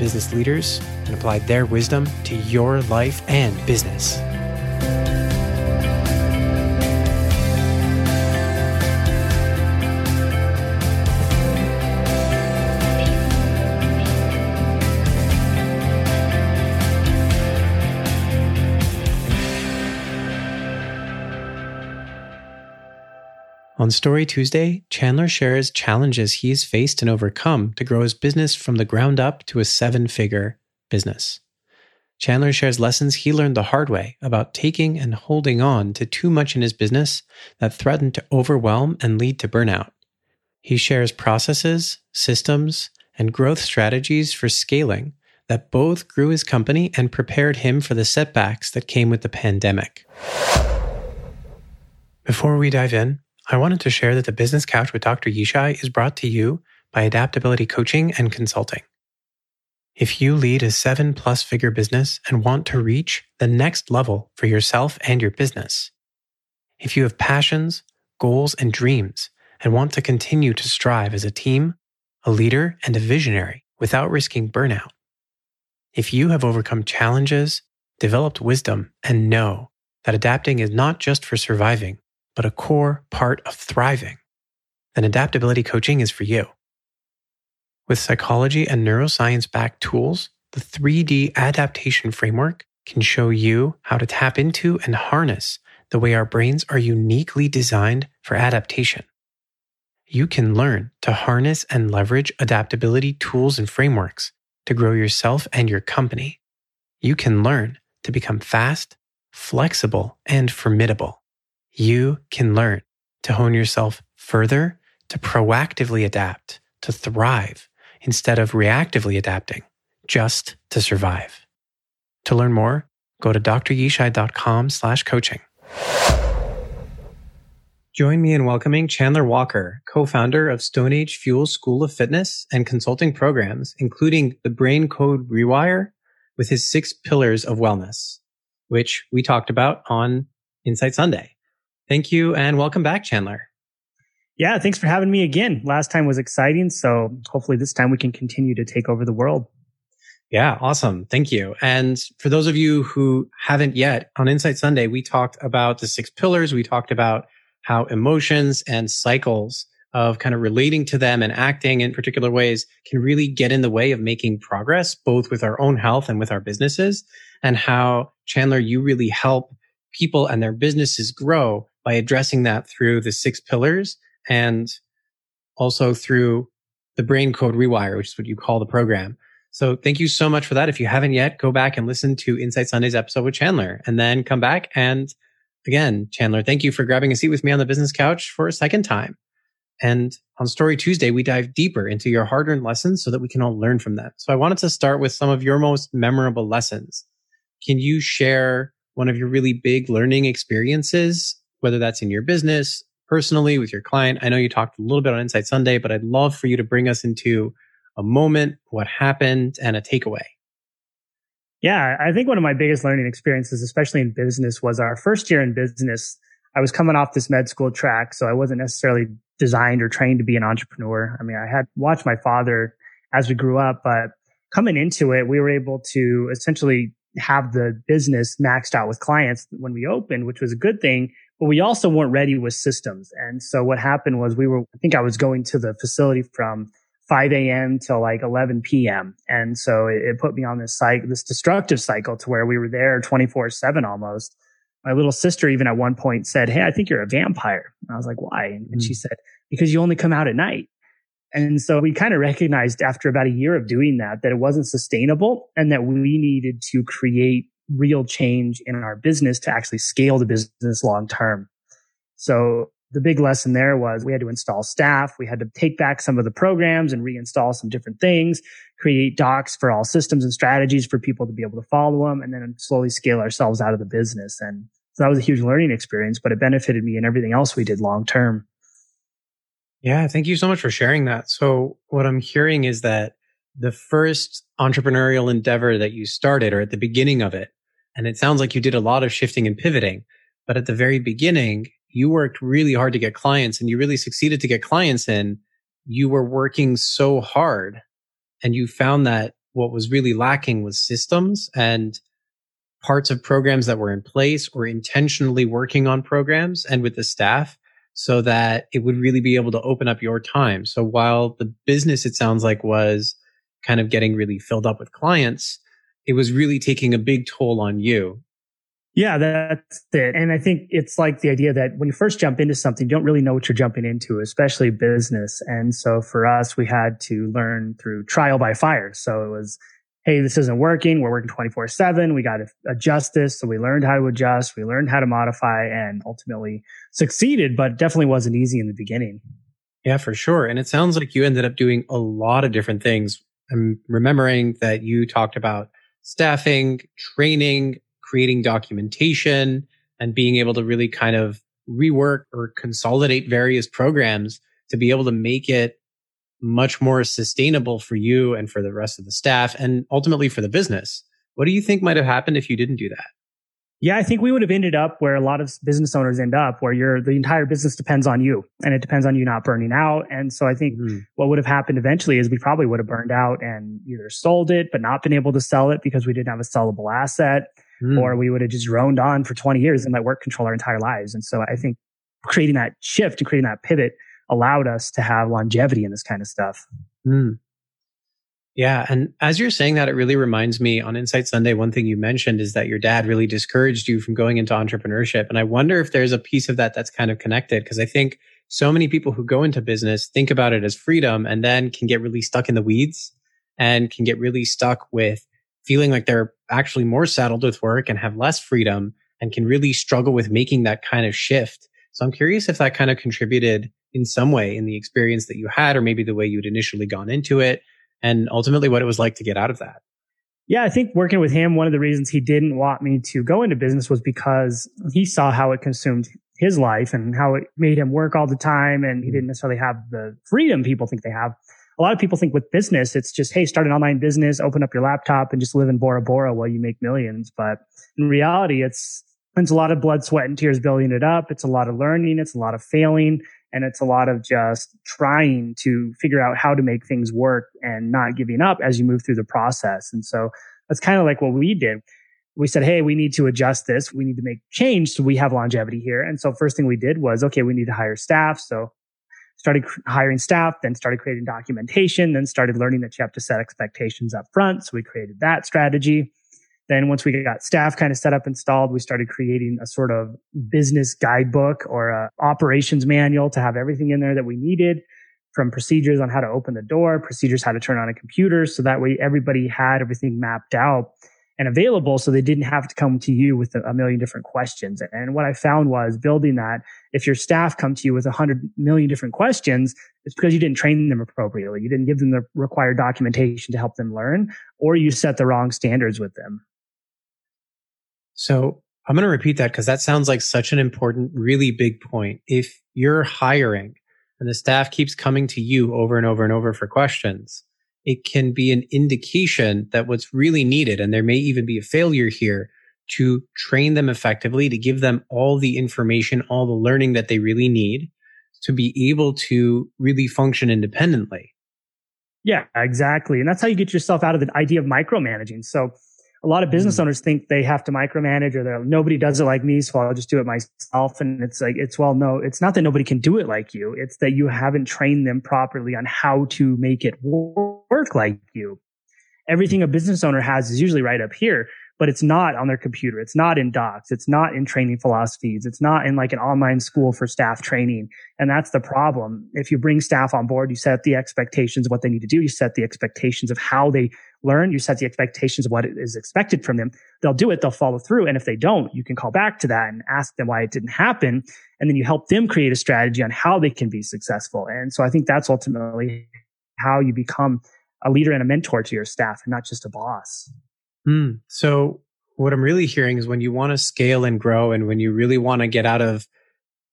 business leaders and apply their wisdom to your life and business. On Story Tuesday, Chandler shares challenges he's faced and overcome to grow his business from the ground up to a seven figure business. Chandler shares lessons he learned the hard way about taking and holding on to too much in his business that threatened to overwhelm and lead to burnout. He shares processes, systems, and growth strategies for scaling that both grew his company and prepared him for the setbacks that came with the pandemic. Before we dive in, I wanted to share that the Business Couch with Dr. Yishai is brought to you by Adaptability Coaching and Consulting. If you lead a seven plus figure business and want to reach the next level for yourself and your business, if you have passions, goals, and dreams and want to continue to strive as a team, a leader, and a visionary without risking burnout, if you have overcome challenges, developed wisdom, and know that adapting is not just for surviving, but a core part of thriving, then adaptability coaching is for you. With psychology and neuroscience backed tools, the 3D adaptation framework can show you how to tap into and harness the way our brains are uniquely designed for adaptation. You can learn to harness and leverage adaptability tools and frameworks to grow yourself and your company. You can learn to become fast, flexible, and formidable you can learn to hone yourself further, to proactively adapt, to thrive instead of reactively adapting just to survive. To learn more, go to dryishai.com slash coaching. Join me in welcoming Chandler Walker, co-founder of Stone Age Fuel School of Fitness and consulting programs, including the Brain Code Rewire with his six pillars of wellness, which we talked about on Insight Sunday. Thank you and welcome back, Chandler. Yeah, thanks for having me again. Last time was exciting. So hopefully this time we can continue to take over the world. Yeah, awesome. Thank you. And for those of you who haven't yet, on Insight Sunday, we talked about the six pillars. We talked about how emotions and cycles of kind of relating to them and acting in particular ways can really get in the way of making progress, both with our own health and with our businesses. And how Chandler, you really help people and their businesses grow by addressing that through the six pillars and also through the brain code rewire, which is what you call the program. So thank you so much for that. If you haven't yet, go back and listen to Insight Sunday's episode with Chandler and then come back. And again, Chandler, thank you for grabbing a seat with me on the business couch for a second time. And on Story Tuesday, we dive deeper into your hard earned lessons so that we can all learn from them. So I wanted to start with some of your most memorable lessons. Can you share one of your really big learning experiences whether that's in your business, personally, with your client. I know you talked a little bit on Insight Sunday, but I'd love for you to bring us into a moment, what happened, and a takeaway. Yeah, I think one of my biggest learning experiences, especially in business, was our first year in business. I was coming off this med school track, so I wasn't necessarily designed or trained to be an entrepreneur. I mean, I had watched my father as we grew up, but coming into it, we were able to essentially have the business maxed out with clients when we opened, which was a good thing. But we also weren't ready with systems. And so what happened was we were, I think I was going to the facility from 5 a.m. till like 11 p.m. And so it, it put me on this cycle, this destructive cycle to where we were there 24 seven almost. My little sister even at one point said, Hey, I think you're a vampire. And I was like, why? And, mm. she said, because you only come out at night. And so we kind of recognized after about a year of doing that, that it wasn't sustainable and that we needed to create real change in our business to actually scale the business long term. So the big lesson there was we had to install staff. We had to take back some of the programs and reinstall some different things, create docs for all systems and strategies for people to be able to follow them and then slowly scale ourselves out of the business. And so that was a huge learning experience, but it benefited me and everything else we did long term. Yeah. Thank you so much for sharing that. So what I'm hearing is that the first entrepreneurial endeavor that you started or at the beginning of it, and it sounds like you did a lot of shifting and pivoting, but at the very beginning, you worked really hard to get clients and you really succeeded to get clients in. You were working so hard and you found that what was really lacking was systems and parts of programs that were in place or intentionally working on programs and with the staff so that it would really be able to open up your time. So while the business, it sounds like was kind of getting really filled up with clients, it was really taking a big toll on you. Yeah, that's it. And I think it's like the idea that when you first jump into something, you don't really know what you're jumping into, especially business. And so for us, we had to learn through trial by fire. So it was, Hey, this isn't working. We're working 24 seven. We got to adjust this. So we learned how to adjust. We learned how to modify and ultimately succeeded, but definitely wasn't easy in the beginning. Yeah, for sure. And it sounds like you ended up doing a lot of different things. I'm remembering that you talked about staffing, training, creating documentation and being able to really kind of rework or consolidate various programs to be able to make it much more sustainable for you and for the rest of the staff and ultimately for the business. What do you think might have happened if you didn't do that? Yeah, I think we would have ended up where a lot of business owners end up, where your the entire business depends on you, and it depends on you not burning out. And so I think mm-hmm. what would have happened eventually is we probably would have burned out and either sold it, but not been able to sell it because we didn't have a sellable asset, mm. or we would have just droned on for 20 years and let work control our entire lives. And so I think creating that shift and creating that pivot allowed us to have longevity in this kind of stuff. Mm. Yeah. And as you're saying that, it really reminds me on Insight Sunday, one thing you mentioned is that your dad really discouraged you from going into entrepreneurship. And I wonder if there's a piece of that that's kind of connected because I think so many people who go into business think about it as freedom and then can get really stuck in the weeds and can get really stuck with feeling like they're actually more saddled with work and have less freedom and can really struggle with making that kind of shift. So I'm curious if that kind of contributed in some way in the experience that you had, or maybe the way you'd initially gone into it, and ultimately what it was like to get out of that. Yeah, I think working with him, one of the reasons he didn't want me to go into business was because he saw how it consumed his life and how it made him work all the time. And he mm-hmm. didn't necessarily have the freedom people think they have a lot of people think with business, it's just, hey, start an online business, open up your laptop and just live in Bora Bora while you make millions. But in reality, it's, it's a lot of blood, sweat and tears building it up. It's a lot of learning. It's a lot of failing and it's a lot of just trying to figure out how to make things work and not giving up as you move through the process. And so that's kind of like what we did. We said, Hey, we need to adjust this. We need to make change so we have longevity here. And so first thing we did was, okay, we need to hire staff. So started hiring staff, then started creating documentation, then started learning that you have to set expectations up front. So we created that strategy. Then once we got staff kind of set up installed, we started creating a sort of business guidebook or a operations manual to have everything in there that we needed from procedures on how to open the door, procedures how to turn on a computer. So that way everybody had everything mapped out and available so they didn't have to come to you with a, million different questions. And what I found was building that if your staff come to you with a hundred million different questions, it's because you didn't train them appropriately. You didn't give them the required documentation to help them learn, or you set the wrong standards with them. So I'm going to repeat that because that sounds like such an important, really big point. If you're hiring and the staff keeps coming to you over and over and over for questions, it can be an indication that what's really needed, and there may even be a failure here to train them effectively, to give them all the information, all the learning that they really need to be able to really function independently. Yeah, exactly. And that's how you get yourself out of the idea of micromanaging. So a lot of business mm. owners think they have to micromanage or they're nobody does it like me. So I'll just do it myself. And it's like, it's well, no, it's not that nobody can do it like you. It's that you haven't trained them properly on how to make it work like you. Everything a business owner has is usually right up here but it's not on their computer. It's not in docs. It's not in training philosophies. It's not in like an online school for staff training. And that's the problem. If you bring staff on board, you set the expectations of what they need to do. You set the expectations of how they learn. You set the expectations of what is expected from them. They'll do it. They'll follow through. And if they don't, you can call back to that and ask them why it didn't happen. And then you help them create a strategy on how they can be successful. And so I think that's ultimately how you become a leader and a mentor to your staff and not just a boss. Mm. So what I'm really hearing is when you want to scale and grow and when you really want to get out of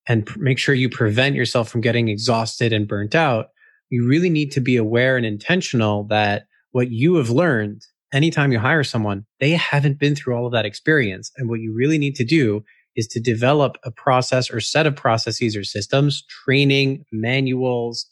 and pr- make sure you prevent yourself from getting exhausted and burnt out, you really need to be aware and intentional that what you have learned anytime you hire someone, they haven't been through all of that experience. And what you really need to do is to develop a process or set of processes or systems, training, manuals,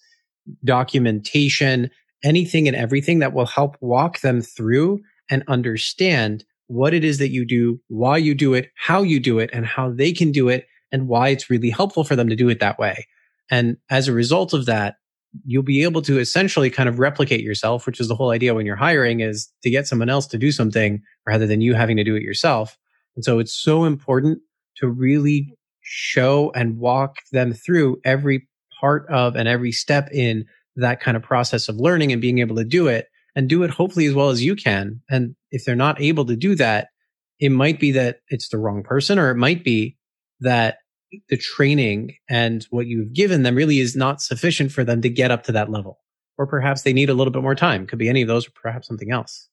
documentation, anything and everything that will help walk them through and understand what it is that you do, why you do it, how you do it, and how they can do it, and why it's really helpful for them to do it that way. And as a result of that, you'll be able to essentially kind of replicate yourself, which is the whole idea when you're hiring is to get someone else to do something rather than you having to do it yourself. And so it's so important to really show and walk them through every part of and every step in that kind of process of learning and being able to do it and do it hopefully as well as you can. And if they're not able to do that, it might be that it's the wrong person, or it might be that the training and what you've given them really is not sufficient for them to get up to that level. Or perhaps they need a little bit more time. Could be any of those or perhaps something else.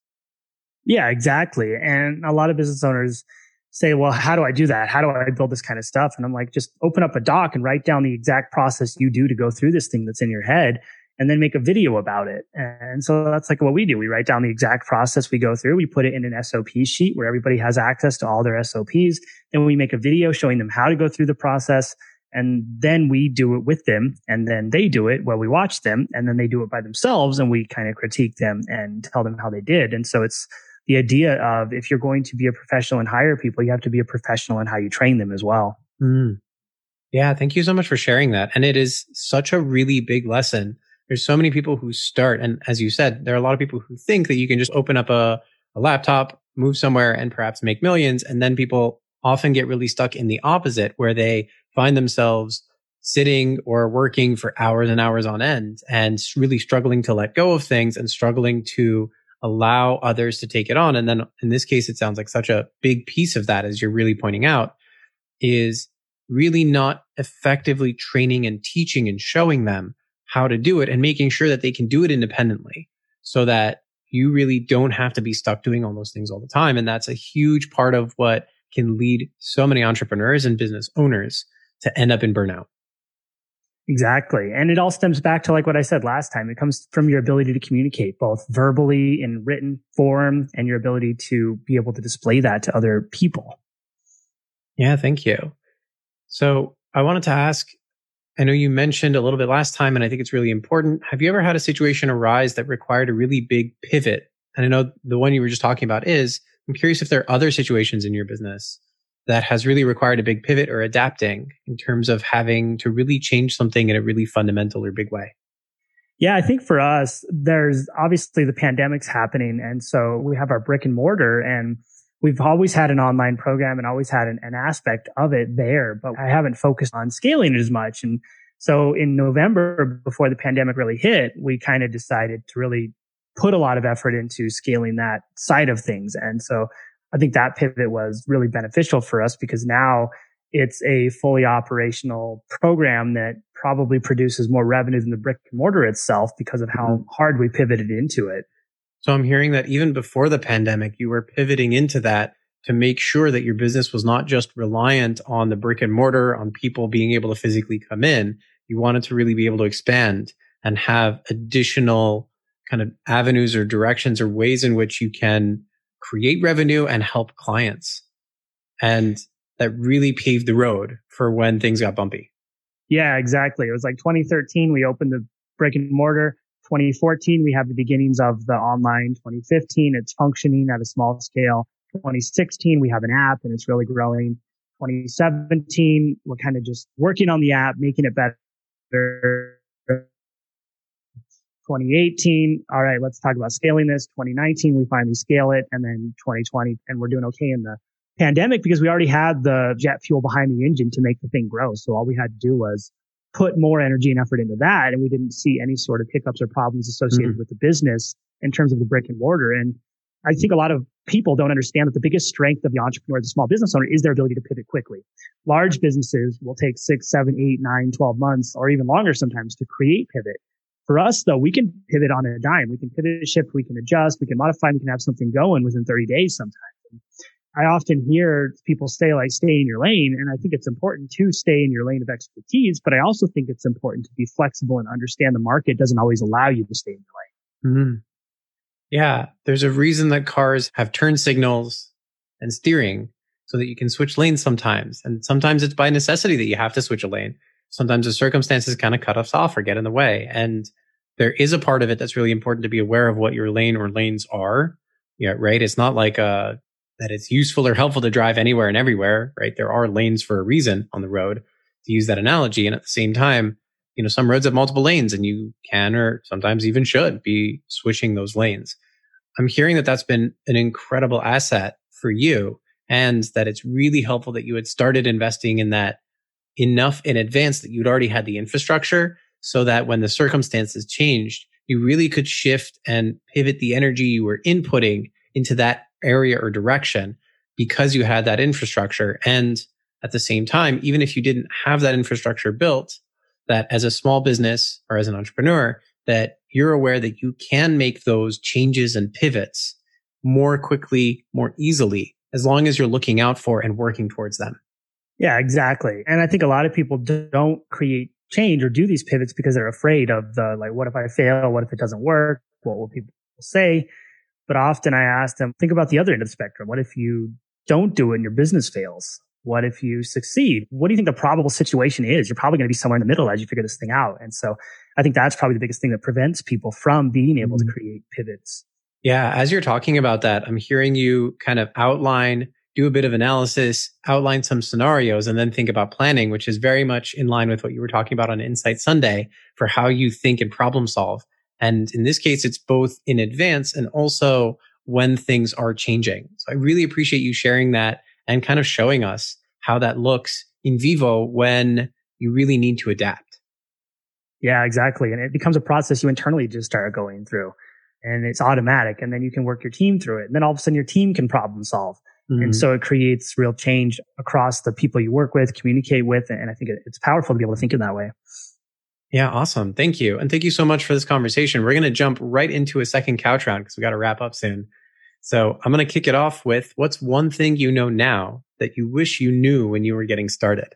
Yeah, exactly. And a lot of business owners say, well, how do I do that? How do I build this kind of stuff? And I'm like, just open up a doc and write down the exact process you do to go through this thing that's in your head and then make a video about it. And so that's like what we do. We write down the exact process we go through. We put it in an SOP sheet where everybody has access to all their SOPs. Then we make a video showing them how to go through the process. And then we do it with them and then they do it while we watch them and then they do it by themselves and we kind of critique them and tell them how they did. And so it's the idea of if you're going to be a professional and hire people, you have to be a professional in how you train them as well. Mm. Yeah. Thank you so much for sharing that. And it is such a really big lesson there's so many people who start. And as you said, there are a lot of people who think that you can just open up a, a laptop, move somewhere and perhaps make millions. And then people often get really stuck in the opposite where they find themselves sitting or working for hours and hours on end and really struggling to let go of things and struggling to allow others to take it on. And then in this case, it sounds like such a big piece of that, as you're really pointing out, is really not effectively training and teaching and showing them how to do it and making sure that they can do it independently so that you really don't have to be stuck doing all those things all the time. And that's a huge part of what can lead so many entrepreneurs and business owners to end up in burnout. Exactly. And it all stems back to like what I said last time. It comes from your ability to communicate both verbally in written form and your ability to be able to display that to other people. Yeah, thank you. So I wanted to ask I know you mentioned a little bit last time, and I think it's really important. Have you ever had a situation arise that required a really big pivot? And I know the one you were just talking about is I'm curious if there are other situations in your business that has really required a big pivot or adapting in terms of having to really change something in a really fundamental or big way. Yeah, I think for us, there's obviously the pandemic's happening. And so we have our brick and mortar and we've always had an online program and always had an, an, aspect of it there, but I haven't focused on scaling it as much. And so in November, before the pandemic really hit, we kind of decided to really put a lot of effort into scaling that side of things. And so I think that pivot was really beneficial for us because now it's a fully operational program that probably produces more revenue than the brick and mortar itself because of how mm-hmm. hard we pivoted into it. So I'm hearing that even before the pandemic, you were pivoting into that to make sure that your business was not just reliant on the brick and mortar, on people being able to physically come in. You wanted to really be able to expand and have additional kind of avenues or directions or ways in which you can create revenue and help clients. And that really paved the road for when things got bumpy. Yeah, exactly. It was like 2013, we opened the brick and mortar. 2014, we have the beginnings of the online. 2015, it's functioning at a small scale. 2016, we have an app and it's really growing. 2017, we're kind of just working on the app, making it better. 2018, all right, let's talk about scaling this. 2019, we finally scale it. And then 2020, and we're doing okay in the pandemic because we already had the jet fuel behind the engine to make the thing grow. So all we had to do was put more energy and effort into that. And we didn't see any sort of hiccups or problems associated mm-hmm. with the business in terms of the brick and mortar. And I think a lot of people don't understand that the biggest strength of the entrepreneur, the small business owner is their ability to pivot quickly. Large businesses will take six, seven, eight, nine, 12 months or even longer sometimes to create pivot. For us, though, we can pivot on a dime. We can pivot, shift, we can adjust, we can modify, we can have something going within 30 days sometimes. I often hear people say like stay in your lane. And I think it's important to stay in your lane of expertise, but I also think it's important to be flexible and understand the market doesn't always allow you to stay in your lane. Mm-hmm. Yeah. There's a reason that cars have turn signals and steering so that you can switch lanes sometimes. And sometimes it's by necessity that you have to switch a lane. Sometimes the circumstances kind of cut us off or get in the way. And there is a part of it that's really important to be aware of what your lane or lanes are. Yeah, right. It's not like uh that it's useful or helpful to drive anywhere and everywhere, right? There are lanes for a reason on the road to use that analogy. And at the same time, you know, some roads have multiple lanes and you can or sometimes even should be switching those lanes. I'm hearing that that's been an incredible asset for you and that it's really helpful that you had started investing in that enough in advance that you'd already had the infrastructure so that when the circumstances changed, you really could shift and pivot the energy you were inputting into that area or direction because you had that infrastructure. And at the same time, even if you didn't have that infrastructure built, that as a small business or as an entrepreneur, that you're aware that you can make those changes and pivots more quickly, more easily, as long as you're looking out for and working towards them. Yeah, exactly. And I think a lot of people don't create change or do these pivots because they're afraid of the like, what if I fail? What if it doesn't work? What will people say? But often I ask them, think about the other end of the spectrum. What if you don't do it and your business fails? What if you succeed? What do you think the probable situation is? You're probably going to be somewhere in the middle as you figure this thing out. And so I think that's probably the biggest thing that prevents people from being able to mm-hmm. create pivots. Yeah. As you're talking about that, I'm hearing you kind of outline, do a bit of analysis, outline some scenarios, and then think about planning, which is very much in line with what you were talking about on Insight Sunday for how you think and problem solve. And in this case, it's both in advance and also when things are changing. So I really appreciate you sharing that and kind of showing us how that looks in vivo when you really need to adapt. Yeah, exactly. And it becomes a process you internally just start going through and it's automatic. And then you can work your team through it. And then all of a sudden your team can problem solve. Mm-hmm. And so it creates real change across the people you work with, communicate with. And I think it's powerful to be able to think in that way. Yeah, awesome. Thank you. And thank you so much for this conversation. We're going to jump right into a second couch round because we got to wrap up soon. So I'm going to kick it off with what's one thing you know now that you wish you knew when you were getting started?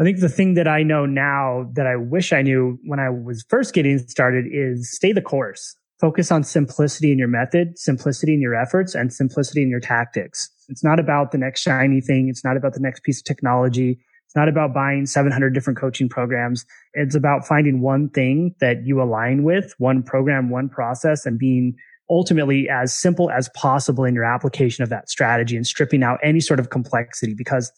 I think the thing that I know now that I wish I knew when I was first getting started is stay the course. Focus on simplicity in your method, simplicity in your efforts, and simplicity in your tactics. It's not about the next shiny thing. It's not about the next piece of technology. Not about buying 700 different coaching programs. It's about finding one thing that you align with, one program, one process, and being ultimately as simple as possible in your application of that strategy and stripping out any sort of complexity because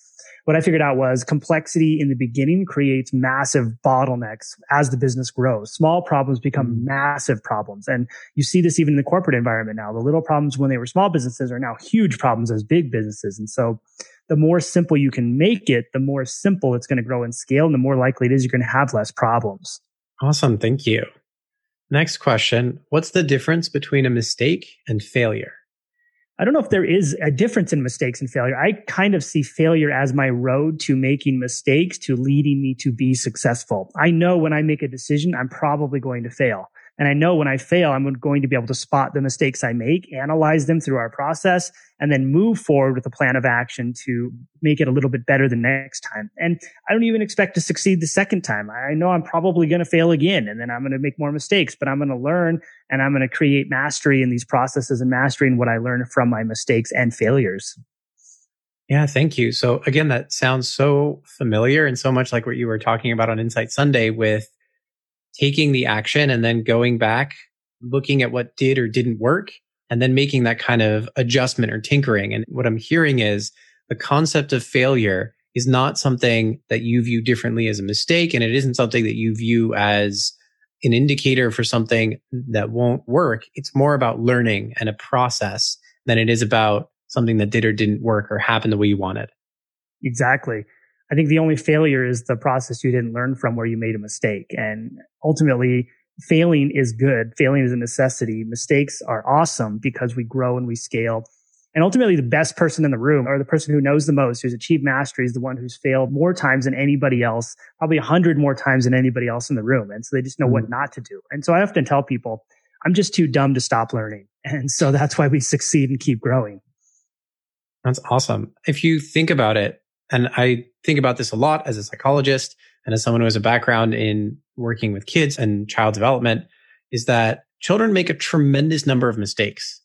what I figured out was complexity in the beginning creates massive bottlenecks as the business grows. Small problems become mm. massive problems. And you see this even in the corporate environment now. The little problems when they were small businesses are now huge problems as big businesses. And so the more simple you can make it, the more simple it's going to grow and scale and the more likely it is you're going to have less problems. Awesome. Thank you. Next question. What's the difference between a mistake and failure? I don't know if there is a difference in mistakes and failure. I kind of see failure as my road to making mistakes to leading me to be successful. I know when I make a decision, I'm probably going to fail. And I know when I fail, I'm going to be able to spot the mistakes I make, analyze them through our process, and then move forward with a plan of action to make it a little bit better the next time. And I don't even expect to succeed the second time. I know I'm probably going to fail again and then I'm going to make more mistakes, but I'm going to learn and I'm going to create mastery in these processes and mastering what I learn from my mistakes and failures. Yeah, thank you. So again, that sounds so familiar and so much like what you were talking about on Insight Sunday with taking the action and then going back, looking at what did or didn't work, and then making that kind of adjustment or tinkering. And what I'm hearing is the concept of failure is not something that you view differently as a mistake. And it isn't something that you view as an indicator for something that won't work. It's more about learning and a process than it is about something that did or didn't work or happened the way you wanted. Exactly. I think the only failure is the process you didn't learn from where you made a mistake. And ultimately, failing is good. Failing is a necessity. Mistakes are awesome because we grow and we scale. And ultimately, the best person in the room or the person who knows the most, who's achieved mastery is the one who's failed more times than anybody else, probably a hundred more times than anybody else in the room. And so they just know mm what not to do. And so I often tell people, I'm just too dumb to stop learning. And so that's why we succeed and keep growing. That's awesome. If you think about it, and I think about this a lot as a psychologist and as someone who has a background in working with kids and child development, is that children make a tremendous number of mistakes.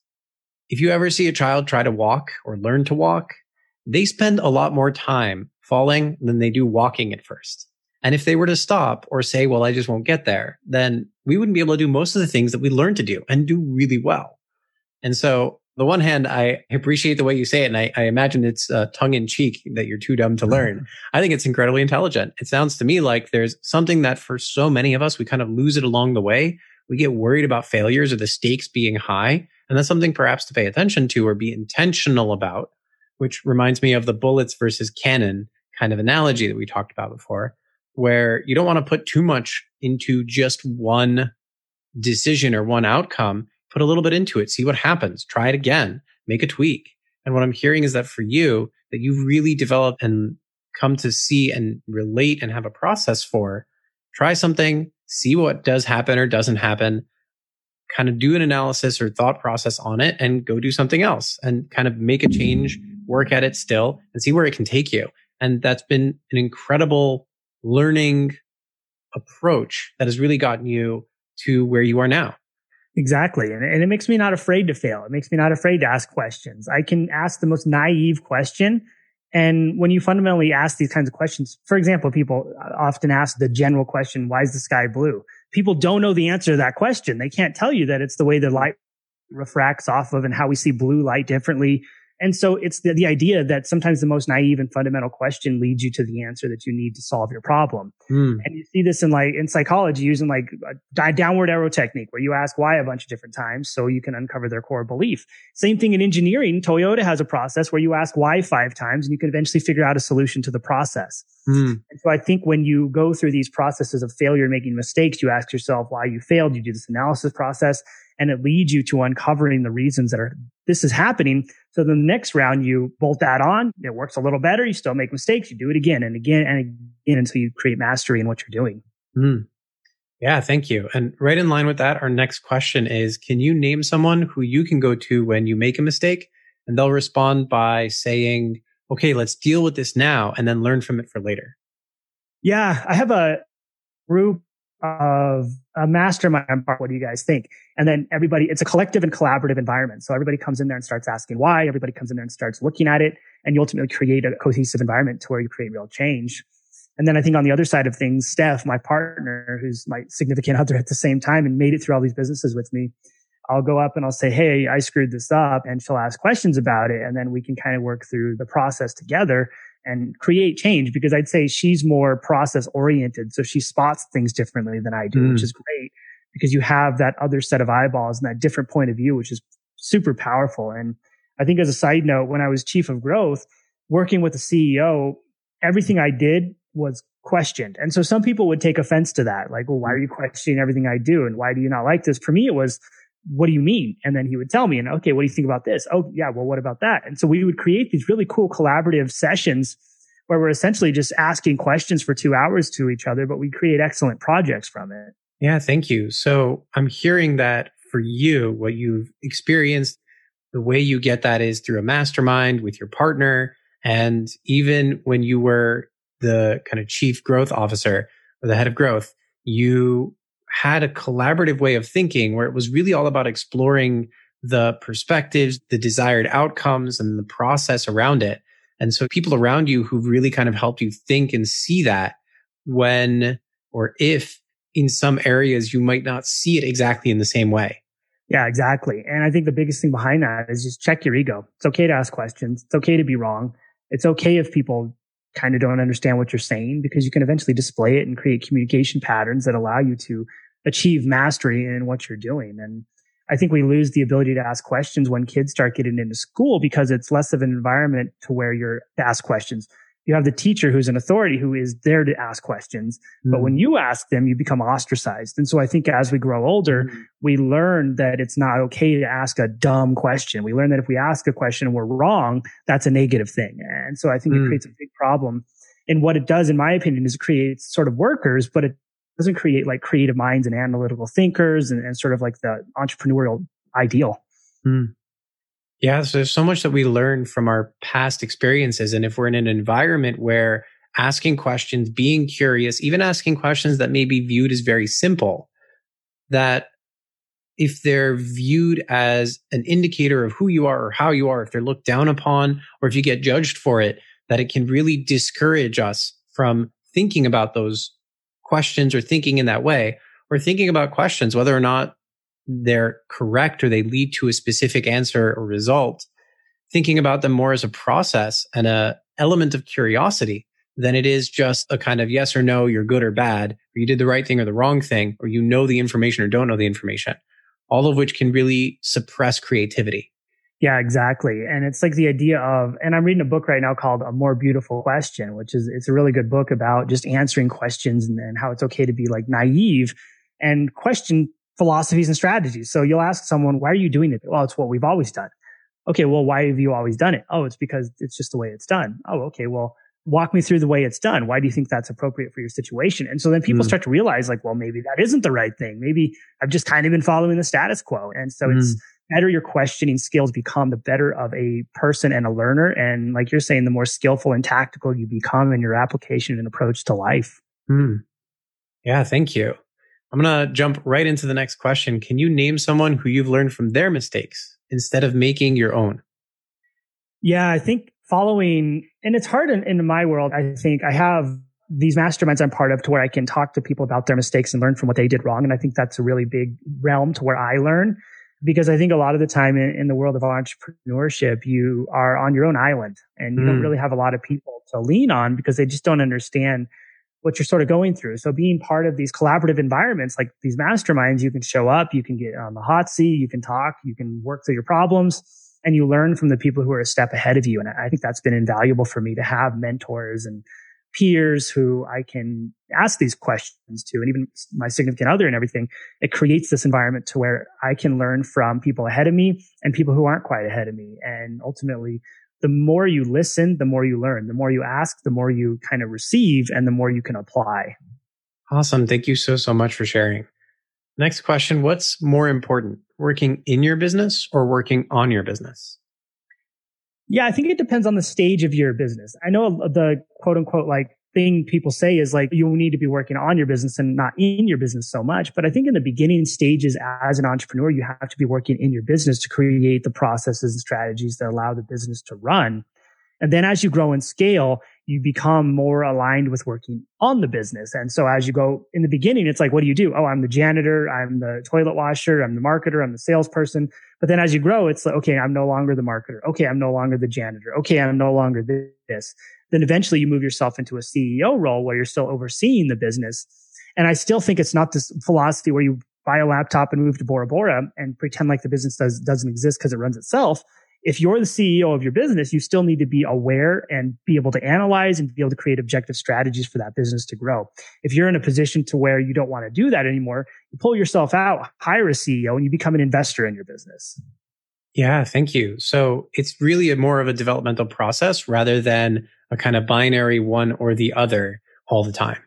If you ever see a child try to walk or learn to walk, they spend a lot more time falling than they do walking at first. And if they were to stop or say, well, I just won't get there, then we wouldn't be able to do most of the things that we learn to do and do really well. And so the one hand, I appreciate the way you say it, and I, I imagine it's uh, tongue in cheek that you're too dumb to learn. I think it's incredibly intelligent. It sounds to me like there's something that for so many of us, we kind of lose it along the way. We get worried about failures or the stakes being high. And that's something perhaps to pay attention to or be intentional about, which reminds me of the bullets versus cannon kind of analogy that we talked about before, where you don't want to put too much into just one decision or one outcome put a little bit into it, see what happens, try it again, make a tweak. And what I'm hearing is that for you, that you've really developed and come to see and relate and have a process for, try something, see what does happen or doesn't happen, kind of do an analysis or thought process on it and go do something else and kind of make a change, work at it still and see where it can take you. And that's been an incredible learning approach that has really gotten you to where you are now. Exactly. And, and it makes me not afraid to fail. It makes me not afraid to ask questions. I can ask the most naive question. And when you fundamentally ask these kinds of questions, for example, people often ask the general question, why is the sky blue? People don't know the answer to that question. They can't tell you that it's the way the light refracts off of and how we see blue light differently and so it's the, the idea that sometimes the most naive and fundamental question leads you to the answer that you need to solve your problem. Mm. And you see this in like in psychology using like a downward arrow technique where you ask why a bunch of different times so you can uncover their core belief. Same thing in engineering. Toyota has a process where you ask why five times and you can eventually figure out a solution to the process. Mm. And so I think when you go through these processes of failure, making mistakes, you ask yourself why you failed. You do this analysis process and it leads you to uncovering the reasons that are this is happening. So then the next round you bolt that on, it works a little better. You still make mistakes. You do it again and again and again until you create mastery in what you're doing. Mm. Yeah, thank you. And right in line with that, our next question is Can you name someone who you can go to when you make a mistake? And they'll respond by saying, Okay, let's deal with this now and then learn from it for later. Yeah, I have a group of a mastermind part. What do you guys think? And then everybody, it's a collective and collaborative environment. So everybody comes in there and starts asking why. Everybody comes in there and starts looking at it. And you ultimately create a cohesive environment to where you create real change. And then I think on the other side of things, Steph, my partner, who's my significant other at the same time and made it through all these businesses with me, I'll go up and I'll say, Hey, I screwed this up. And she'll ask questions about it. And then we can kind of work through the process together and create change because I'd say she's more process oriented. So she spots things differently than I do, mm. which is great because you have that other set of eyeballs and that different point of view, which is super powerful. And I think as a side note, when I was chief of growth, working with the CEO, everything I did was questioned. And so some people would take offense to that. Like, well, why are you questioning everything I do? And why do you not like this? For me, it was, what do you mean? And then he would tell me, and okay, what do you think about this? Oh, yeah, well, what about that? And so we would create these really cool collaborative sessions where we're essentially just asking questions for two hours to each other, but we create excellent projects from it. Yeah, thank you. So I'm hearing that for you, what you've experienced, the way you get that is through a mastermind with your partner. And even when you were the kind of chief growth officer or the head of growth, you had a collaborative way of thinking where it was really all about exploring the perspectives, the desired outcomes and the process around it. And so people around you who really kind of helped you think and see that when or if in some areas you might not see it exactly in the same way. Yeah, exactly. And I think the biggest thing behind that is just check your ego. It's okay to ask questions. It's okay to be wrong. It's okay if people kind of don't understand what you're saying because you can eventually display it and create communication patterns that allow you to achieve mastery in what you're doing. And I think we lose the ability to ask questions when kids start getting into school because it's less of an environment to where you're to ask questions you have the teacher who's an authority who is there to ask questions. Mm. But when hmm. you ask them, you become ostracized. And so I think as we grow older, mm. we learn that it's not okay to ask a dumb question. We learn that if we ask a question and we're wrong, that's a negative thing. And so I think mm. it creates a big problem. And what it does, in my opinion, is it creates sort of workers, but it doesn't create like creative minds and analytical thinkers and, and sort of like the entrepreneurial ideal. Hmm. Yeah, so there's so much that we learn from our past experiences. And if we're in an environment where asking questions, being curious, even asking questions that may be viewed as very simple, that if they're viewed as an indicator of who you are or how you are, if they're looked down upon, or if you get judged for it, that it can really discourage us from thinking about those questions or thinking in that way, or thinking about questions, whether or not they're correct or they lead to a specific answer or result, thinking about them more as a process and a element of curiosity than it is just a kind of yes or no, you're good or bad, or you did the right thing or the wrong thing, or you know the information or don't know the information, all of which can really suppress creativity. Yeah, exactly. And it's like the idea of, and I'm reading a book right now called A More Beautiful Question, which is, it's a really good book about just answering questions and, and how it's okay to be like naive and question philosophies and strategies. So you'll ask someone, why are you doing it? Well, it's what we've always done. Okay. Well, why have you always done it? Oh, it's because it's just the way it's done. Oh, okay. Well, walk me through the way it's done. Why do you think that's appropriate for your situation? And so then people mm. start to realize like, well, maybe that isn't the right thing. Maybe I've just kind of been following the status quo. And so mm. it's better your questioning skills become, the better of a person and a learner. And like you're saying, the more skillful and tactical you become in your application and approach to life. Mm. Yeah. Thank you. I'm going to jump right into the next question. Can you name someone who you've learned from their mistakes instead of making your own? Yeah, I think following, and it's hard in, in my world. I think I have these masterminds I'm part of to where I can talk to people about their mistakes and learn from what they did wrong. And I think that's a really big realm to where I learn because I think a lot of the time in, in the world of entrepreneurship, you are on your own island and you mm. don't really have a lot of people to lean on because they just don't understand what you're sort of going through. So being part of these collaborative environments, like these masterminds, you can show up, you can get on the hot seat, you can talk, you can work through your problems and you learn from the people who are a step ahead of you. And I think that's been invaluable for me to have mentors and peers who I can ask these questions to and even my significant other and everything. It creates this environment to where I can learn from people ahead of me and people who aren't quite ahead of me. And ultimately the more you listen, the more you learn. The more you ask, the more you kind of receive and the more you can apply. Awesome. Thank you so, so much for sharing. Next question What's more important, working in your business or working on your business? Yeah, I think it depends on the stage of your business. I know the quote unquote like thing people say is like you need to be working on your business and not in your business so much. But I think in the beginning stages as an entrepreneur, you have to be working in your business to create the processes and strategies that allow the business to run. And then as you grow and scale, you become more aligned with working on the business. And so as you go in the beginning, it's like, what do you do? Oh, I'm the janitor. I'm the toilet washer. I'm the marketer. I'm the salesperson. But then as you grow, it's like, okay, I'm no longer the marketer. Okay. I'm no longer the janitor. Okay. I'm no longer this. Then eventually you move yourself into a CEO role where you're still overseeing the business. And I still think it's not this philosophy where you buy a laptop and move to Bora Bora and pretend like the business does, doesn't exist because it runs itself if you're the CEO of your business, you still need to be aware and be able to analyze and be able to create objective strategies for that business to grow. If you're in a position to where you don't want to do that anymore, you pull yourself out, hire a CEO and you become an investor in your business. Yeah, thank you. So it's really a more of a developmental process rather than a kind of binary one or the other all the time.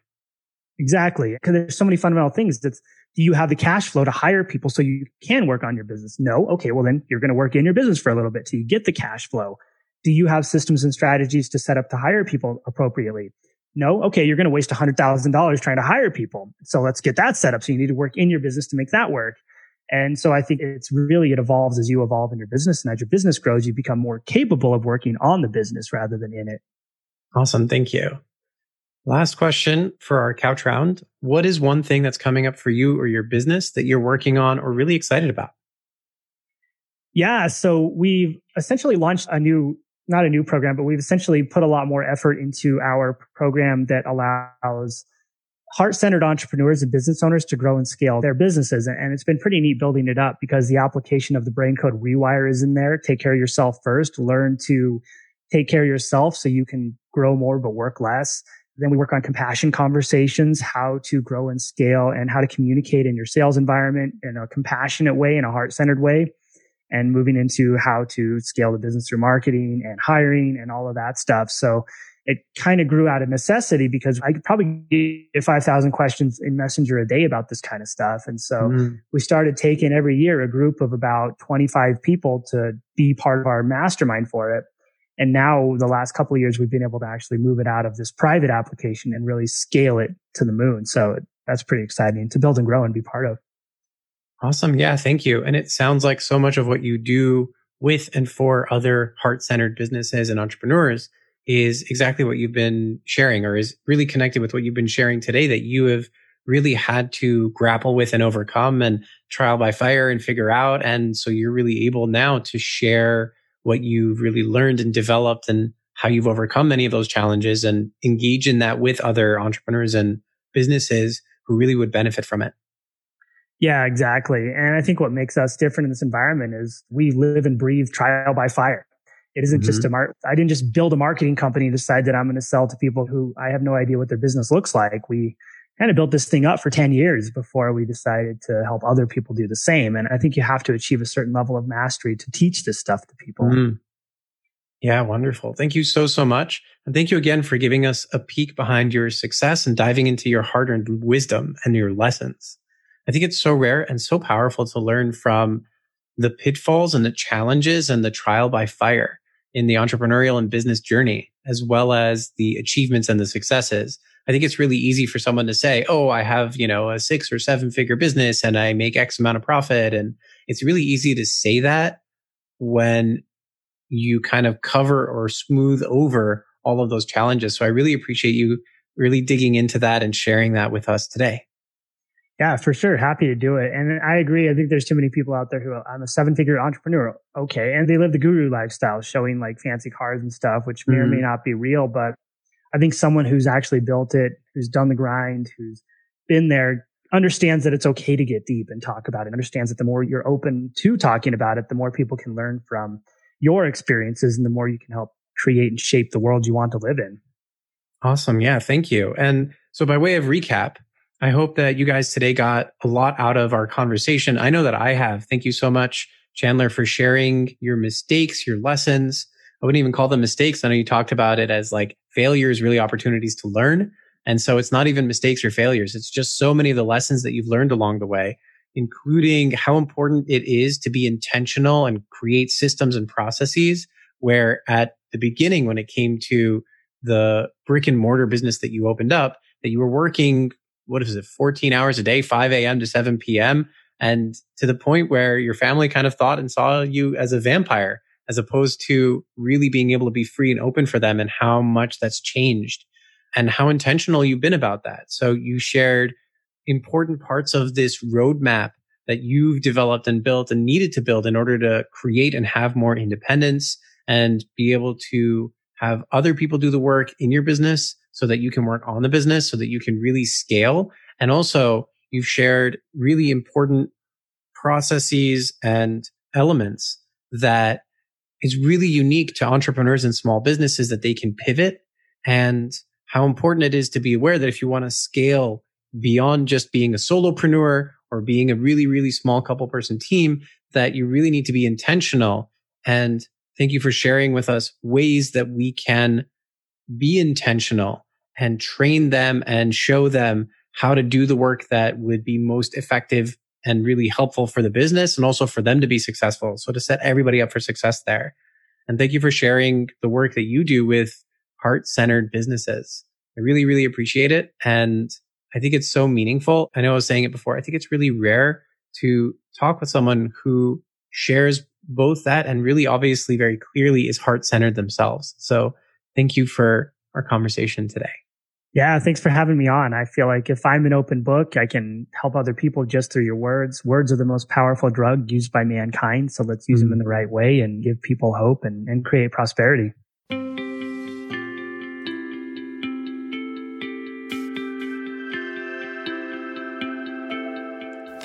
Exactly. Because there's so many fundamental things that's do you have the cash flow to hire people so you can work on your business? No. Okay. Well, then you're going to work in your business for a little bit till you get the cash flow. Do you have systems and strategies to set up to hire people appropriately? No. Okay. You're going to waste $100,000 trying to hire people. So let's get that set up. So you need to work in your business to make that work. And so I think it's really, it evolves as you evolve in your business and as your business grows, you become more capable of working on the business rather than in it. Awesome. Thank you. Last question for our couch round. What is one thing that's coming up for you or your business that you're working on or really excited about? Yeah. So we've essentially launched a new, not a new program, but we've essentially put a lot more effort into our program that allows heart-centered entrepreneurs and business owners to grow and scale their businesses. And it's been pretty neat building it up because the application of the brain code rewire is in there. Take care of yourself first. Learn to take care of yourself so you can grow more, but work less. Then we work on compassion conversations, how to grow and scale and how to communicate in your sales environment in a compassionate way, in a heart centered way. And moving into how to scale the business through marketing and hiring and all of that stuff. So it kind of grew out of necessity because I could probably get 5,000 questions in Messenger a day about this kind of stuff. And so mm-hmm. we started taking every year a group of about 25 people to be part of our mastermind for it. And now the last couple of years, we've been able to actually move it out of this private application and really scale it to the moon. So that's pretty exciting to build and grow and be part of. Awesome. Yeah. Thank you. And it sounds like so much of what you do with and for other heart centered businesses and entrepreneurs is exactly what you've been sharing or is really connected with what you've been sharing today that you have really had to grapple with and overcome and trial by fire and figure out. And so you're really able now to share what you've really learned and developed and how you've overcome many of those challenges and engage in that with other entrepreneurs and businesses who really would benefit from it. Yeah, exactly. And I think what makes us different in this environment is we live and breathe trial by fire. It isn't mm-hmm. just a mar- I didn't just build a marketing company and decide that I'm going to sell to people who I have no idea what their business looks like. We kind of built this thing up for 10 years before we decided to help other people do the same. And I think you have to achieve a certain level of mastery to teach this stuff to people. Mm. Yeah, wonderful. Thank you so, so much. And thank you again for giving us a peek behind your success and diving into your hard earned wisdom and your lessons. I think it's so rare and so powerful to learn from the pitfalls and the challenges and the trial by fire in the entrepreneurial and business journey, as well as the achievements and the successes. I think it's really easy for someone to say, Oh, I have, you know, a six or seven figure business and I make X amount of profit. And it's really easy to say that when you kind of cover or smooth over all of those challenges. So I really appreciate you really digging into that and sharing that with us today. Yeah, for sure. Happy to do it. And I agree. I think there's too many people out there who I'm a seven figure entrepreneur. Okay. And they live the guru lifestyle, showing like fancy cars and stuff, which may mm-hmm. or may not be real, but I think someone who's actually built it, who's done the grind, who's been there, understands that it's okay to get deep and talk about it, understands that the more you're open to talking about it, the more people can learn from your experiences and the more you can help create and shape the world you want to live in. Awesome. Yeah. Thank you. And so by way of recap, I hope that you guys today got a lot out of our conversation. I know that I have. Thank you so much, Chandler, for sharing your mistakes, your lessons, I wouldn't even call them mistakes. I know you talked about it as like failures, really opportunities to learn. And so it's not even mistakes or failures. It's just so many of the lessons that you've learned along the way, including how important it is to be intentional and create systems and processes where at the beginning, when it came to the brick and mortar business that you opened up, that you were working, what is it, 14 hours a day, 5 a.m. to 7 p.m. And to the point where your family kind of thought and saw you as a vampire as opposed to really being able to be free and open for them and how much that's changed and how intentional you've been about that. So you shared important parts of this roadmap that you've developed and built and needed to build in order to create and have more independence and be able to have other people do the work in your business so that you can work on the business so that you can really scale. And also you've shared really important processes and elements that is really unique to entrepreneurs and small businesses that they can pivot and how important it is to be aware that if you want to scale beyond just being a solopreneur or being a really, really small couple person team, that you really need to be intentional. And thank you for sharing with us ways that we can be intentional and train them and show them how to do the work that would be most effective and really helpful for the business and also for them to be successful. So to set everybody up for success there. And thank you for sharing the work that you do with heart centered businesses. I really, really appreciate it. And I think it's so meaningful. I know I was saying it before. I think it's really rare to talk with someone who shares both that and really obviously very clearly is heart centered themselves. So thank you for our conversation today. Yeah, thanks for having me on. I feel like if I'm an open book, I can help other people just through your words. Words are the most powerful drug used by mankind. So let's use mm-hmm. them in the right way and give people hope and, and create prosperity.